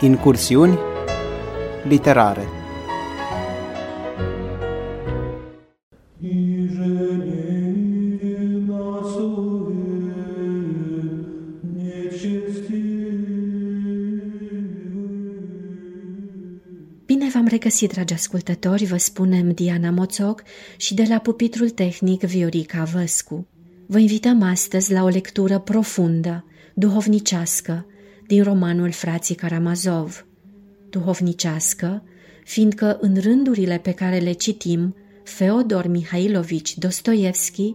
Incursiuni literare Bine v-am regăsit, dragi ascultători, vă spunem Diana Moțoc și de la pupitrul tehnic Viorica Văscu. Vă invităm astăzi la o lectură profundă, duhovnicească, din romanul Frații Karamazov. Duhovnicească, fiindcă în rândurile pe care le citim, Feodor Mihailovici Dostoevski,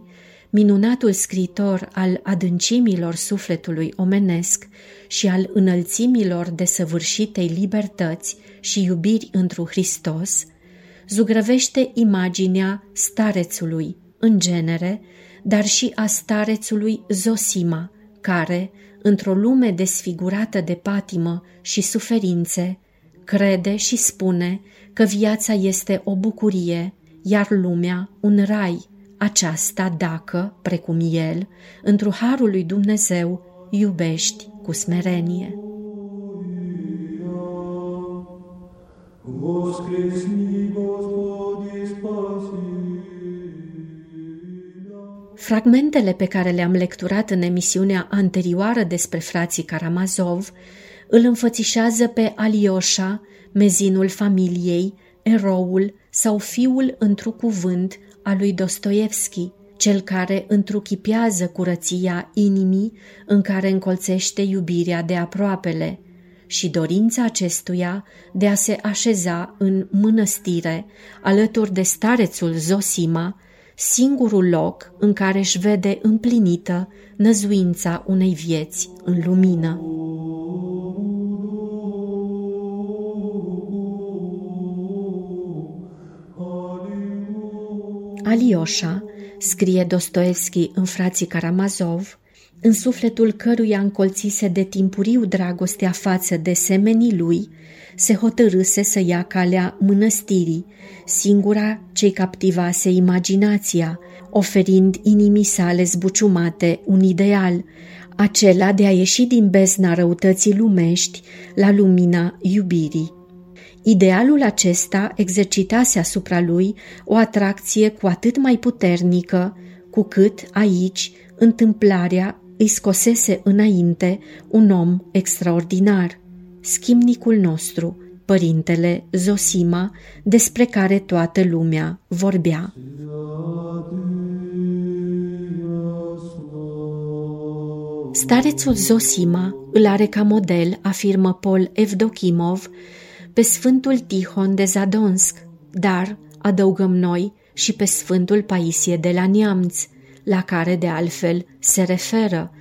minunatul scriitor al adâncimilor sufletului omenesc și al înălțimilor desăvârșitei libertăți și iubiri întru Hristos, zugrăvește imaginea starețului, în genere, dar și a starețului Zosima, care, într-o lume desfigurată de patimă și suferințe, crede și spune că viața este o bucurie, iar lumea un rai, aceasta dacă, precum el, într-o harul lui Dumnezeu, iubești cu smerenie. Воскресни, Господи, спаси Fragmentele pe care le-am lecturat în emisiunea anterioară despre frații Karamazov îl înfățișează pe Alioșa, mezinul familiei, eroul sau fiul într cuvânt al lui Dostoevski, cel care întruchipează curăția inimii în care încolțește iubirea de aproapele și dorința acestuia de a se așeza în mănăstire alături de starețul Zosima, singurul loc în care își vede împlinită năzuința unei vieți în lumină. Alioșa, scrie Dostoevski în frații Karamazov, în sufletul căruia încolțise de timpuriu dragostea față de semenii lui, se hotărâse să ia calea mănăstirii, singura ce captivase imaginația, oferind inimii sale zbuciumate un ideal, acela de a ieși din bezna răutății lumești la lumina iubirii. Idealul acesta exercitase asupra lui o atracție cu atât mai puternică, cu cât aici întâmplarea îi scosese înainte un om extraordinar schimnicul nostru, părintele Zosima, despre care toată lumea vorbea. Starețul Zosima îl are ca model, afirmă Paul Evdokimov, pe Sfântul Tihon de Zadonsk, dar, adăugăm noi, și pe Sfântul Paisie de la Neamț, la care de altfel se referă,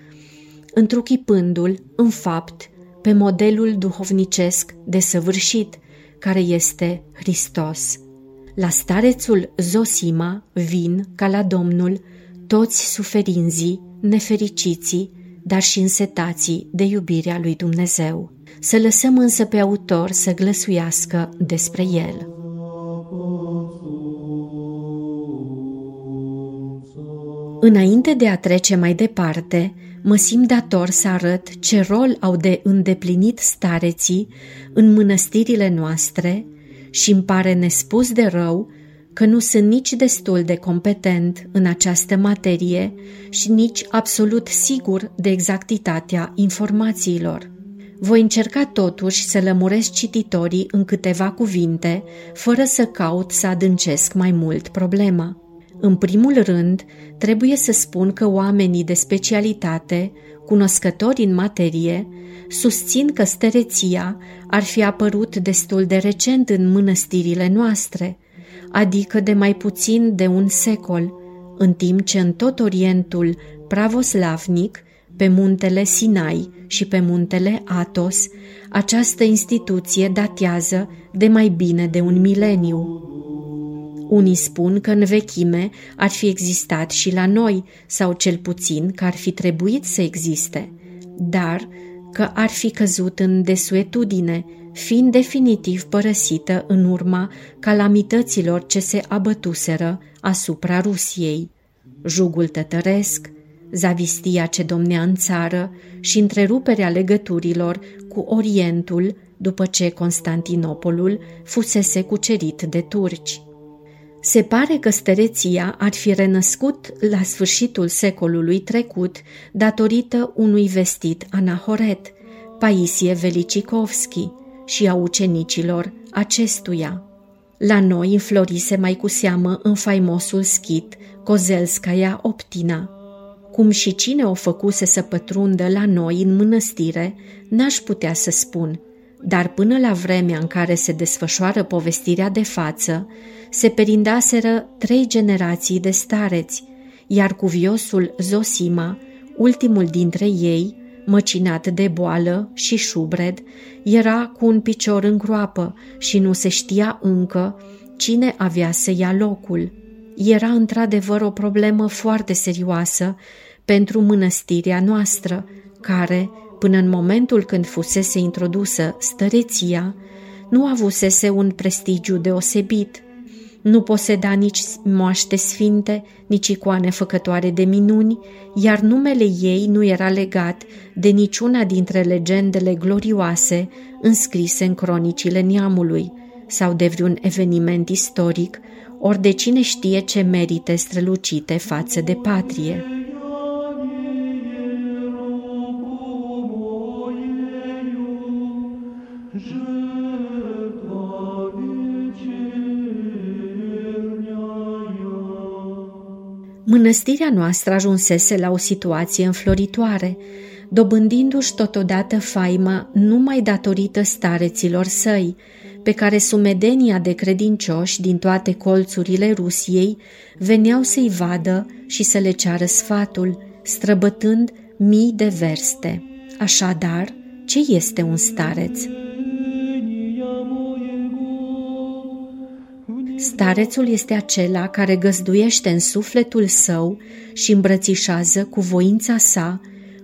întruchipându-l, în fapt, pe modelul duhovnicesc desăvârșit, care este Hristos. La starețul Zosima vin, ca la Domnul, toți suferinzii, nefericiții, dar și însetații de iubirea lui Dumnezeu. Să lăsăm însă pe autor să glăsuiască despre el. Înainte de a trece mai departe, mă simt dator să arăt ce rol au de îndeplinit stareții în mănăstirile noastre și îmi pare nespus de rău că nu sunt nici destul de competent în această materie și nici absolut sigur de exactitatea informațiilor. Voi încerca totuși să lămuresc cititorii în câteva cuvinte, fără să caut să adâncesc mai mult problema. În primul rând, trebuie să spun că oamenii de specialitate, cunoscători în materie, susțin că stereția ar fi apărut destul de recent în mănăstirile noastre, adică de mai puțin de un secol, în timp ce în tot Orientul pravoslavnic, pe muntele Sinai și pe muntele Atos, această instituție datează de mai bine de un mileniu. Unii spun că în vechime ar fi existat și la noi, sau cel puțin că ar fi trebuit să existe, dar că ar fi căzut în desuetudine, fiind definitiv părăsită în urma calamităților ce se abătuseră asupra Rusiei. Jugul tătăresc, zavistia ce domnea în țară și întreruperea legăturilor cu Orientul după ce Constantinopolul fusese cucerit de turci. Se pare că stăreția ar fi renăscut la sfârșitul secolului trecut datorită unui vestit anahoret, Paisie Velicikovski, și a ucenicilor acestuia. La noi înflorise mai cu seamă în faimosul schit Kozelskaya Optina. Cum și cine o făcuse să pătrundă la noi în mănăstire, n-aș putea să spun, dar până la vremea în care se desfășoară povestirea de față, se perindaseră trei generații de stareți, iar cuviosul Zosima, ultimul dintre ei, măcinat de boală și șubred, era cu un picior în groapă și nu se știa încă cine avea să ia locul. Era într-adevăr o problemă foarte serioasă pentru mănăstirea noastră, care, până în momentul când fusese introdusă stăreția, nu avusese un prestigiu deosebit – nu poseda nici moaște sfinte, nici icoane făcătoare de minuni, iar numele ei nu era legat de niciuna dintre legendele glorioase înscrise în cronicile neamului sau de vreun eveniment istoric, ori de cine știe ce merite strălucite față de patrie. Mănăstirea noastră ajunsese la o situație înfloritoare, dobândindu-și totodată faima numai datorită stareților săi, pe care sumedenia de credincioși din toate colțurile Rusiei veneau să-i vadă și să le ceară sfatul, străbătând mii de verste. Așadar, ce este un stareț? Starețul este acela care găzduiește în sufletul său și îmbrățișează cu voința sa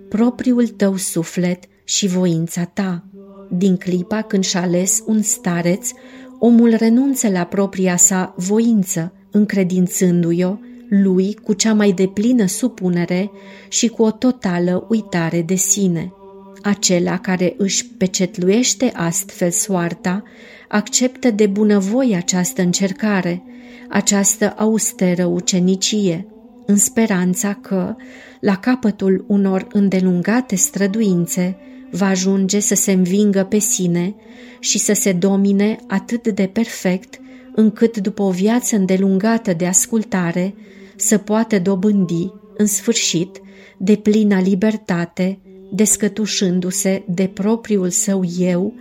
propriul tău suflet și voința ta. Din clipa când și-a ales un stareț, omul renunță la propria sa voință, încredințându-i-o lui cu cea mai deplină supunere și cu o totală uitare de sine. Acela care își pecetluiește astfel soarta, acceptă de bunăvoie această încercare, această austeră ucenicie, în speranța că, la capătul unor îndelungate străduințe, va ajunge să se învingă pe sine și să se domine atât de perfect, încât după o viață îndelungată de ascultare, să poată dobândi, în sfârșit, de plină libertate, descătușându-se de propriul său eu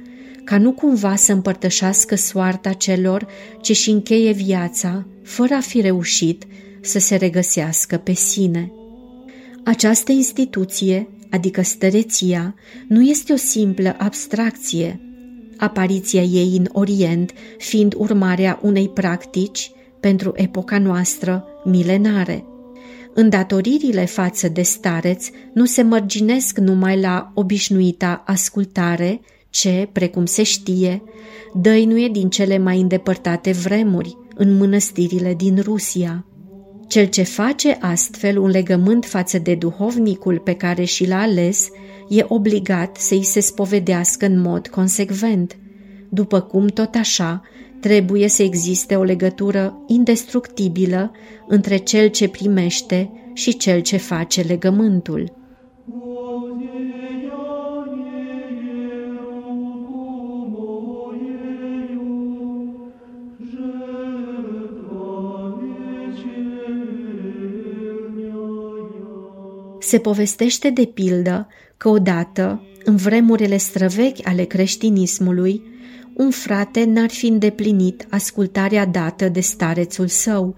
ca nu cumva să împărtășească soarta celor ce și încheie viața, fără a fi reușit să se regăsească pe sine. Această instituție, adică stăreția, nu este o simplă abstracție, apariția ei în Orient fiind urmarea unei practici pentru epoca noastră milenare. Îndatoririle față de stareț nu se mărginesc numai la obișnuita ascultare, ce, precum se știe, dăinuie din cele mai îndepărtate vremuri în mănăstirile din Rusia. Cel ce face astfel un legământ față de duhovnicul pe care și l-a ales, e obligat să-i se spovedească în mod consecvent, după cum tot așa trebuie să existe o legătură indestructibilă între cel ce primește și cel ce face legământul. Se povestește de pildă că odată, în vremurile străvechi ale creștinismului, un frate n-ar fi îndeplinit ascultarea dată de starețul său,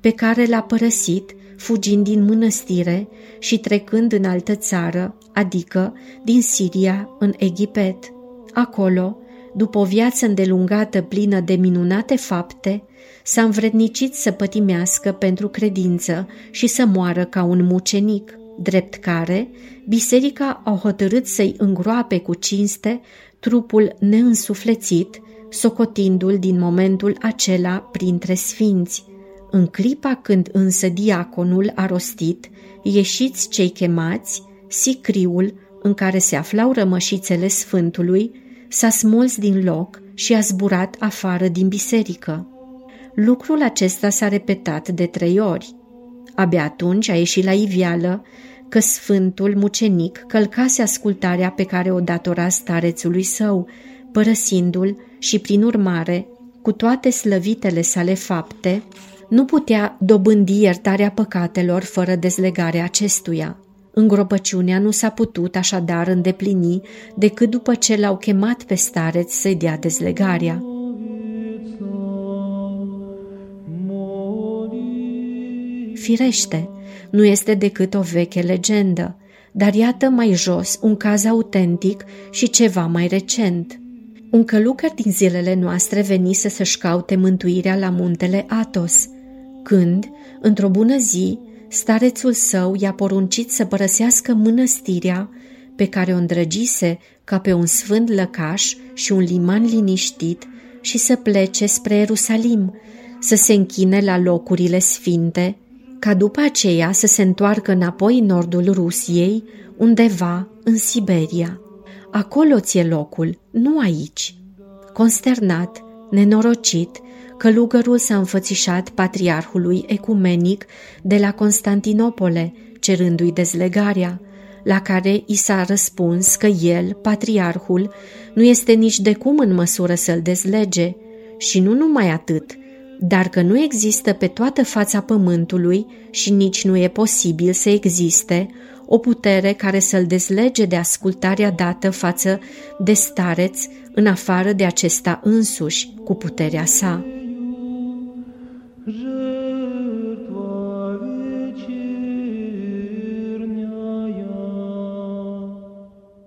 pe care l-a părăsit, fugind din mănăstire și trecând în altă țară, adică din Siria în Egipet. Acolo, după o viață îndelungată plină de minunate fapte, s-a învrednicit să pătimească pentru credință și să moară ca un mucenic drept care biserica a hotărât să-i îngroape cu cinste trupul neînsuflețit, socotindu-l din momentul acela printre sfinți, În clipa când însă diaconul a rostit, ieșiți cei chemați, sicriul în care se aflau rămășițele Sfântului s-a smuls din loc și a zburat afară din biserică. Lucrul acesta s-a repetat de trei ori. Abia atunci a ieșit la ivială că Sfântul Mucenic călcase ascultarea pe care o datora starețului său, părăsindu-l și, prin urmare, cu toate slăvitele sale fapte, nu putea dobândi iertarea păcatelor fără dezlegarea acestuia. Îngropăciunea nu s-a putut așadar îndeplini decât după ce l-au chemat pe stareț să-i dea dezlegarea. Firește, nu este decât o veche legendă, dar iată mai jos un caz autentic și ceva mai recent. Un călugăr din zilele noastre venise să-și caute mântuirea la muntele Atos, când, într-o bună zi, starețul său i-a poruncit să părăsească mănăstirea pe care o îndrăgise ca pe un sfânt lăcaș și un liman liniștit și să plece spre Ierusalim, să se închine la locurile sfinte, ca după aceea să se întoarcă înapoi în nordul Rusiei, undeva în Siberia. Acolo ți-e locul, nu aici. Consternat, nenorocit, călugărul s-a înfățișat patriarhului ecumenic de la Constantinopole, cerându-i dezlegarea, la care i s-a răspuns că el, patriarhul, nu este nici de cum în măsură să-l dezlege și nu numai atât, dar că nu există pe toată fața pământului și nici nu e posibil să existe o putere care să-l dezlege de ascultarea dată față de stareț în afară de acesta însuși cu puterea sa.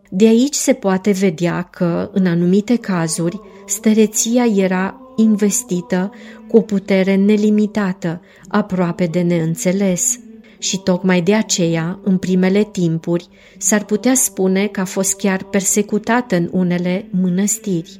De aici se poate vedea că, în anumite cazuri, stereția era investită cu o putere nelimitată, aproape de neînțeles. Și tocmai de aceea, în primele timpuri, s-ar putea spune că a fost chiar persecutată în unele mănăstiri.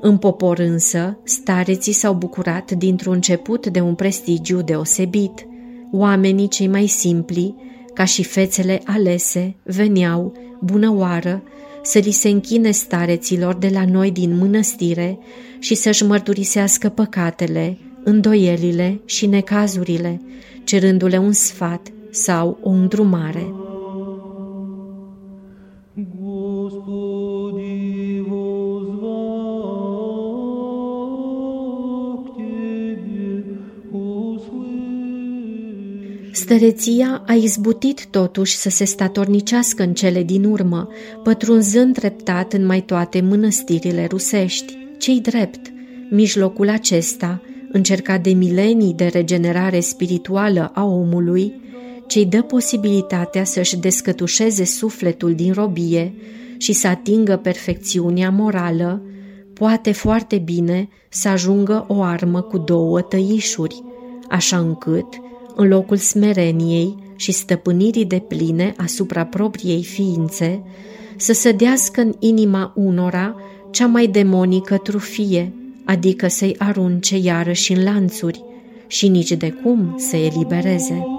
În popor însă, stareții s-au bucurat dintr-un început de un prestigiu deosebit. Oamenii cei mai simpli, ca și fețele alese, veneau, bună oară, să li se închine stareților de la noi din mănăstire și să-și mărturisească păcatele, îndoielile și necazurile, cerându-le un sfat sau o îndrumare. Stăreția a izbutit totuși să se statornicească în cele din urmă, pătrunzând treptat în mai toate mănăstirile rusești. Cei drept, mijlocul acesta, încercat de milenii de regenerare spirituală a omului, ce dă posibilitatea să-și descătușeze sufletul din robie și să atingă perfecțiunea morală, poate foarte bine să ajungă o armă cu două tăișuri, așa încât, în locul smereniei și stăpânirii de pline asupra propriei ființe, să sădească în inima unora cea mai demonică trufie, adică să-i arunce iarăși în lanțuri și nici de cum să elibereze.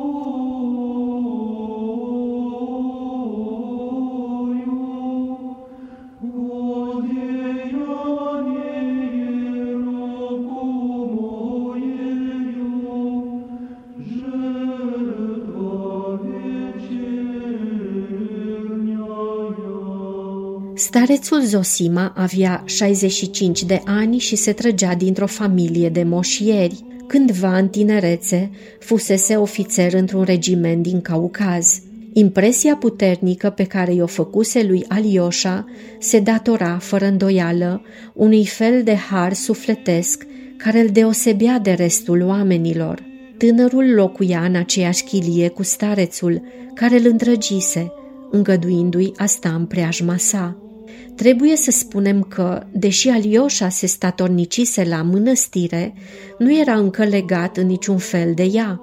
Starețul Zosima avea 65 de ani și se trăgea dintr-o familie de moșieri. Cândva în tinerețe fusese ofițer într-un regiment din Caucaz. Impresia puternică pe care i-o făcuse lui Alioșa se datora, fără îndoială, unui fel de har sufletesc care îl deosebea de restul oamenilor. Tânărul locuia în aceeași chilie cu starețul, care îl îndrăgise, îngăduindu-i a sta în preajma sa. Trebuie să spunem că, deși Alioșa se statornicise la mănăstire, nu era încă legat în niciun fel de ea.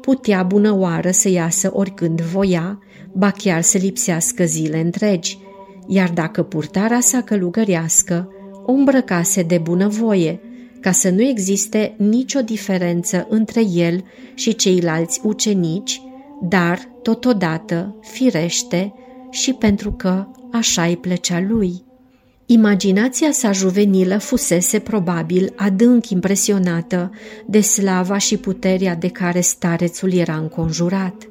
Putea bună oară să iasă oricând voia, ba chiar să lipsească zile întregi, iar dacă purtarea sa călugărească o îmbrăcase de bunăvoie, ca să nu existe nicio diferență între el și ceilalți ucenici, dar, totodată, firește, și pentru că așa îi plăcea lui. Imaginația sa juvenilă fusese probabil adânc impresionată de slava și puterea de care starețul era înconjurat.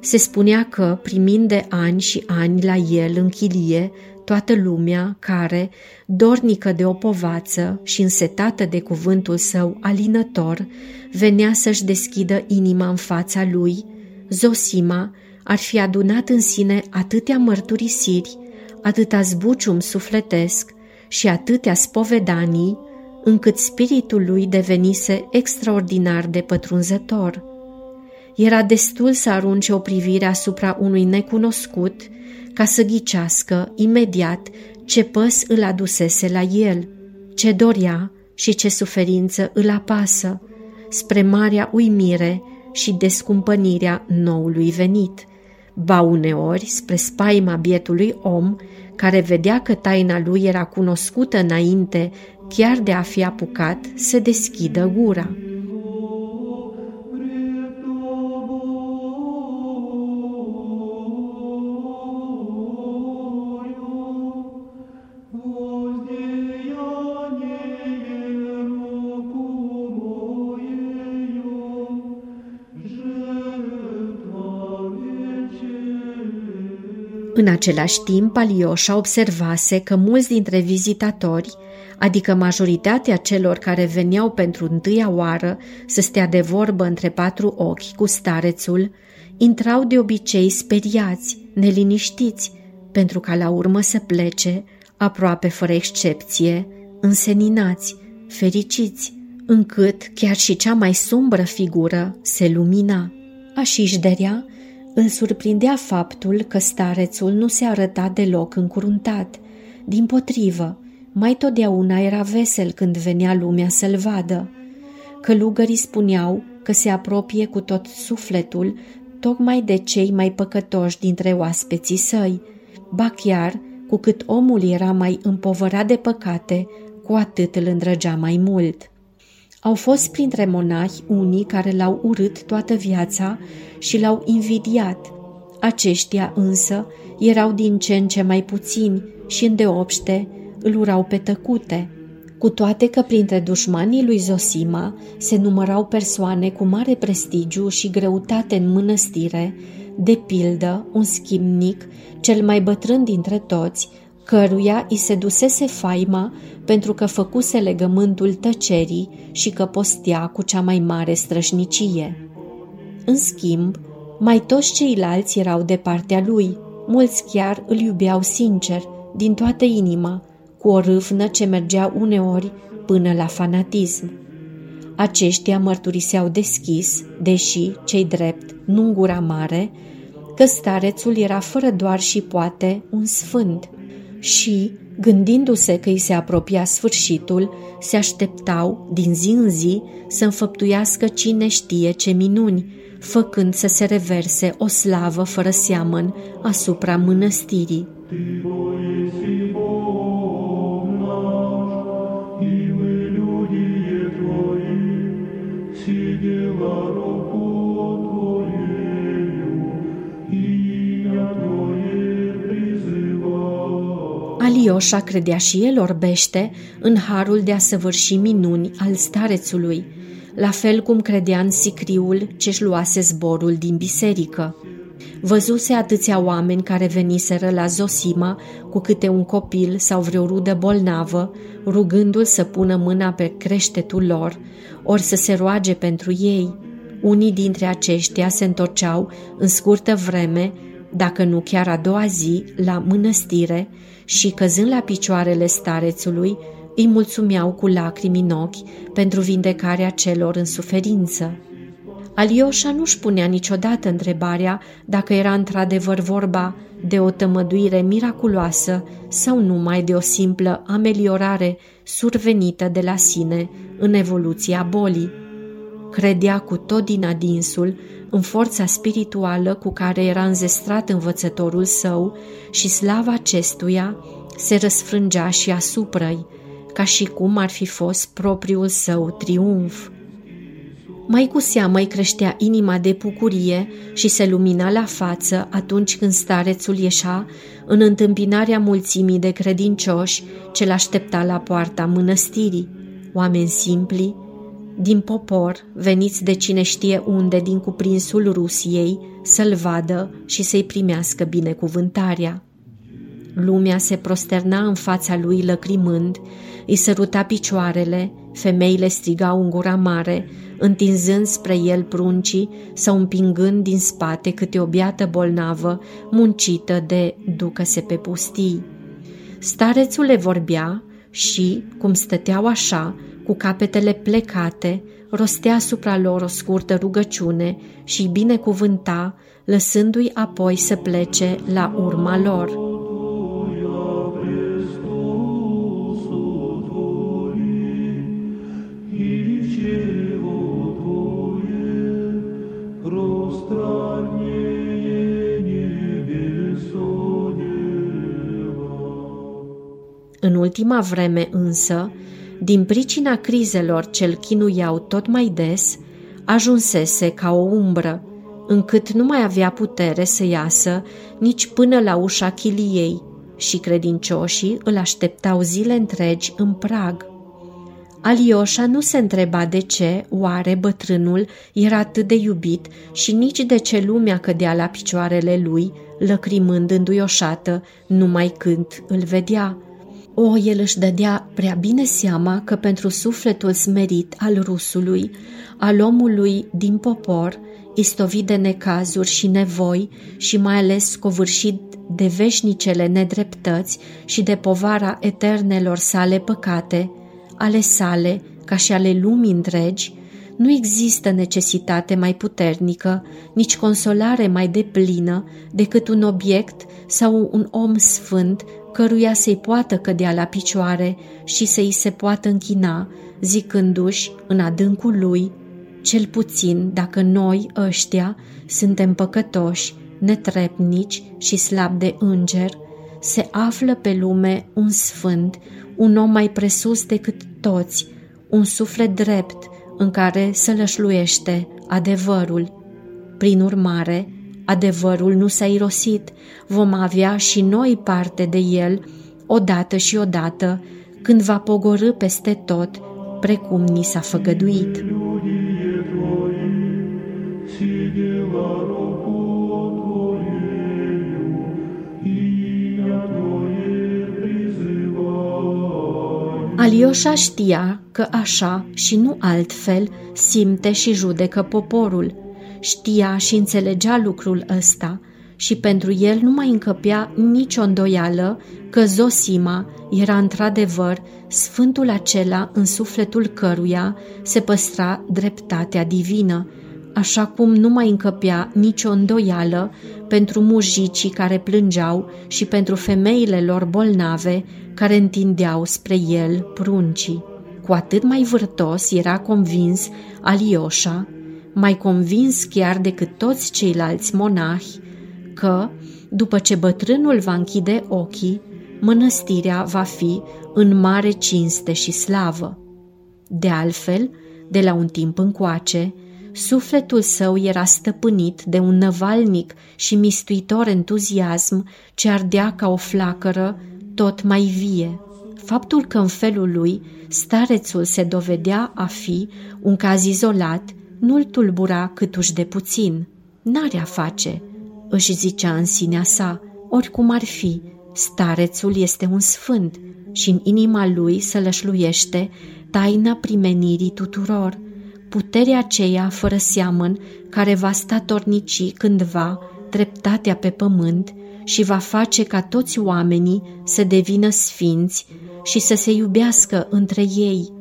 Se spunea că, primind de ani și ani la el în chilie, toată lumea care, dornică de o povață și însetată de cuvântul său alinător, venea să-și deschidă inima în fața lui, Zosima ar fi adunat în sine atâtea mărturisiri, atâta zbucium sufletesc și atâtea spovedanii, încât spiritul lui devenise extraordinar de pătrunzător. Era destul să arunce o privire asupra unui necunoscut ca să ghicească imediat ce păs îl adusese la el, ce dorea și ce suferință îl apasă, spre marea uimire și descumpănirea noului venit, ba uneori spre spaima bietului om, care vedea că taina lui era cunoscută înainte chiar de a fi apucat să deschidă gura. În același timp, Alioșa observase că mulți dintre vizitatori, adică majoritatea celor care veneau pentru întâia oară să stea de vorbă între patru ochi cu starețul, intrau de obicei speriați, neliniștiți, pentru ca la urmă să plece, aproape fără excepție, înseninați, fericiți, încât chiar și cea mai sumbră figură se lumina. Așișderea îl surprindea faptul că starețul nu se arăta deloc încuruntat. Din potrivă, mai totdeauna era vesel când venea lumea să-l vadă. Călugării spuneau că se apropie cu tot sufletul tocmai de cei mai păcătoși dintre oaspeții săi, ba chiar, cu cât omul era mai împovărat de păcate, cu atât îl îndrăgea mai mult. Au fost printre monahi unii care l-au urât toată viața și l-au invidiat. Aceștia însă erau din ce în ce mai puțini și îndeopște îl urau pe tăcute. Cu toate că printre dușmanii lui Zosima se numărau persoane cu mare prestigiu și greutate în mănăstire, de pildă un schimnic, cel mai bătrân dintre toți, căruia îi se dusese faima pentru că făcuse legământul tăcerii și că postea cu cea mai mare strășnicie. În schimb, mai toți ceilalți erau de partea lui, mulți chiar îl iubeau sincer, din toată inima, cu o râvnă ce mergea uneori până la fanatism. Aceștia mărturiseau deschis, deși, cei drept, nu în gura mare, că starețul era fără doar și poate un sfânt – și, gândindu-se că îi se apropia sfârșitul, se așteptau, din zi în zi, să înfăptuiască cine știe ce minuni, făcând să se reverse o slavă fără seamăn asupra mănăstirii. Alioșa credea și el orbește în harul de a săvârși minuni al starețului, la fel cum credea în sicriul ce-și luase zborul din biserică. Văzuse atâția oameni care veniseră la Zosima cu câte un copil sau vreo rudă bolnavă, rugându-l să pună mâna pe creștetul lor, ori să se roage pentru ei. Unii dintre aceștia se întorceau în scurtă vreme dacă nu chiar a doua zi, la mănăstire și, căzând la picioarele starețului, îi mulțumeau cu lacrimi în ochi pentru vindecarea celor în suferință. Alioșa nu-și punea niciodată întrebarea dacă era într-adevăr vorba de o tămăduire miraculoasă sau numai de o simplă ameliorare survenită de la sine în evoluția bolii. Credea cu tot din adinsul în forța spirituală cu care era înzestrat învățătorul său și slava acestuia se răsfrângea și asupra-i, ca și cum ar fi fost propriul său triumf. Mai cu seamă îi creștea inima de bucurie și se lumina la față atunci când starețul ieșea în întâmpinarea mulțimii de credincioși ce l-aștepta la poarta mănăstirii, oameni simpli, din popor, veniți de cine știe unde din cuprinsul Rusiei, să-l vadă și să-i primească binecuvântarea. Lumea se prosterna în fața lui lăcrimând, îi săruta picioarele, femeile strigau în gura mare, întinzând spre el pruncii sau împingând din spate câte o biată bolnavă, muncită de ducă-se pe pustii. Starețul le vorbea și, cum stăteau așa, cu capetele plecate, rostea asupra lor o scurtă rugăciune și binecuvânta, lăsându-i apoi să plece la urma lor. În ultima vreme însă, din pricina crizelor ce-l chinuiau tot mai des, ajunsese ca o umbră, încât nu mai avea putere să iasă nici până la ușa chiliei și credincioșii îl așteptau zile întregi în prag. Alioșa nu se întreba de ce, oare bătrânul era atât de iubit și nici de ce lumea cădea la picioarele lui, lăcrimând înduioșată numai când îl vedea. O, el își dădea prea bine seama că pentru sufletul smerit al rusului, al omului din popor, istovit de necazuri și nevoi și mai ales covârșit de veșnicele nedreptăți și de povara eternelor sale păcate, ale sale ca și ale lumii întregi, nu există necesitate mai puternică, nici consolare mai deplină decât un obiect sau un om sfânt căruia să-i poată cădea la picioare și să-i se poată închina, zicându-și în adâncul lui, cel puțin dacă noi ăștia suntem păcătoși, netrepnici și slab de înger, se află pe lume un sfânt, un om mai presus decât toți, un suflet drept în care să lășluiește adevărul. Prin urmare, adevărul nu s-a irosit, vom avea și noi parte de el, odată și odată, când va pogorâ peste tot, precum ni s-a făgăduit. Alioșa știa că așa și nu altfel simte și judecă poporul. Știa și înțelegea lucrul ăsta și pentru el nu mai încăpea nicio îndoială că Zosima era într-adevăr sfântul acela în sufletul căruia se păstra dreptatea divină, așa cum nu mai încăpea nicio îndoială pentru mujicii care plângeau și pentru femeile lor bolnave care întindeau spre el pruncii. Cu atât mai vârtos era convins Alioșa, mai convins chiar decât toți ceilalți monahi, că, după ce bătrânul va închide ochii, mănăstirea va fi în mare cinste și slavă. De altfel, de la un timp încoace, sufletul său era stăpânit de un năvalnic și mistuitor entuziasm ce ardea ca o flacără tot mai vie. Faptul că în felul lui starețul se dovedea a fi un caz izolat nu-l tulbura câtuși de puțin. N-are a face, își zicea în sinea sa, oricum ar fi, starețul este un sfânt și în inima lui se lășluiește taina primenirii tuturor, puterea aceea fără seamăn care va statornici cândva dreptatea pe pământ și va face ca toți oamenii să devină sfinți și să se iubească între ei,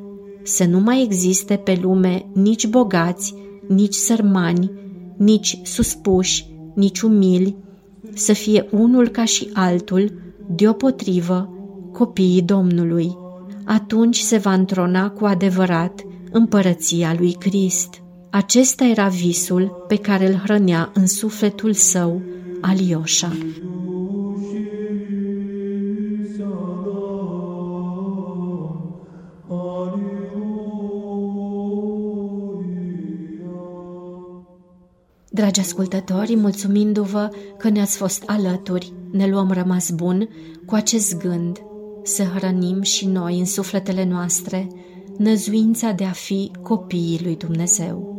să nu mai existe pe lume nici bogați, nici sărmani, nici suspuși, nici umili, să fie unul ca și altul, deopotrivă, copiii Domnului. Atunci se va întrona cu adevărat împărăția lui Crist. Acesta era visul pe care îl hrănea în sufletul său Alioșa. Dragi ascultători, mulțumindu-vă că ne-ați fost alături, ne luăm rămas bun cu acest gând să hrănim și noi în sufletele noastre năzuința de a fi copiii lui Dumnezeu.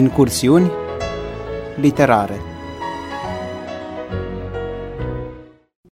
Incursiuni literare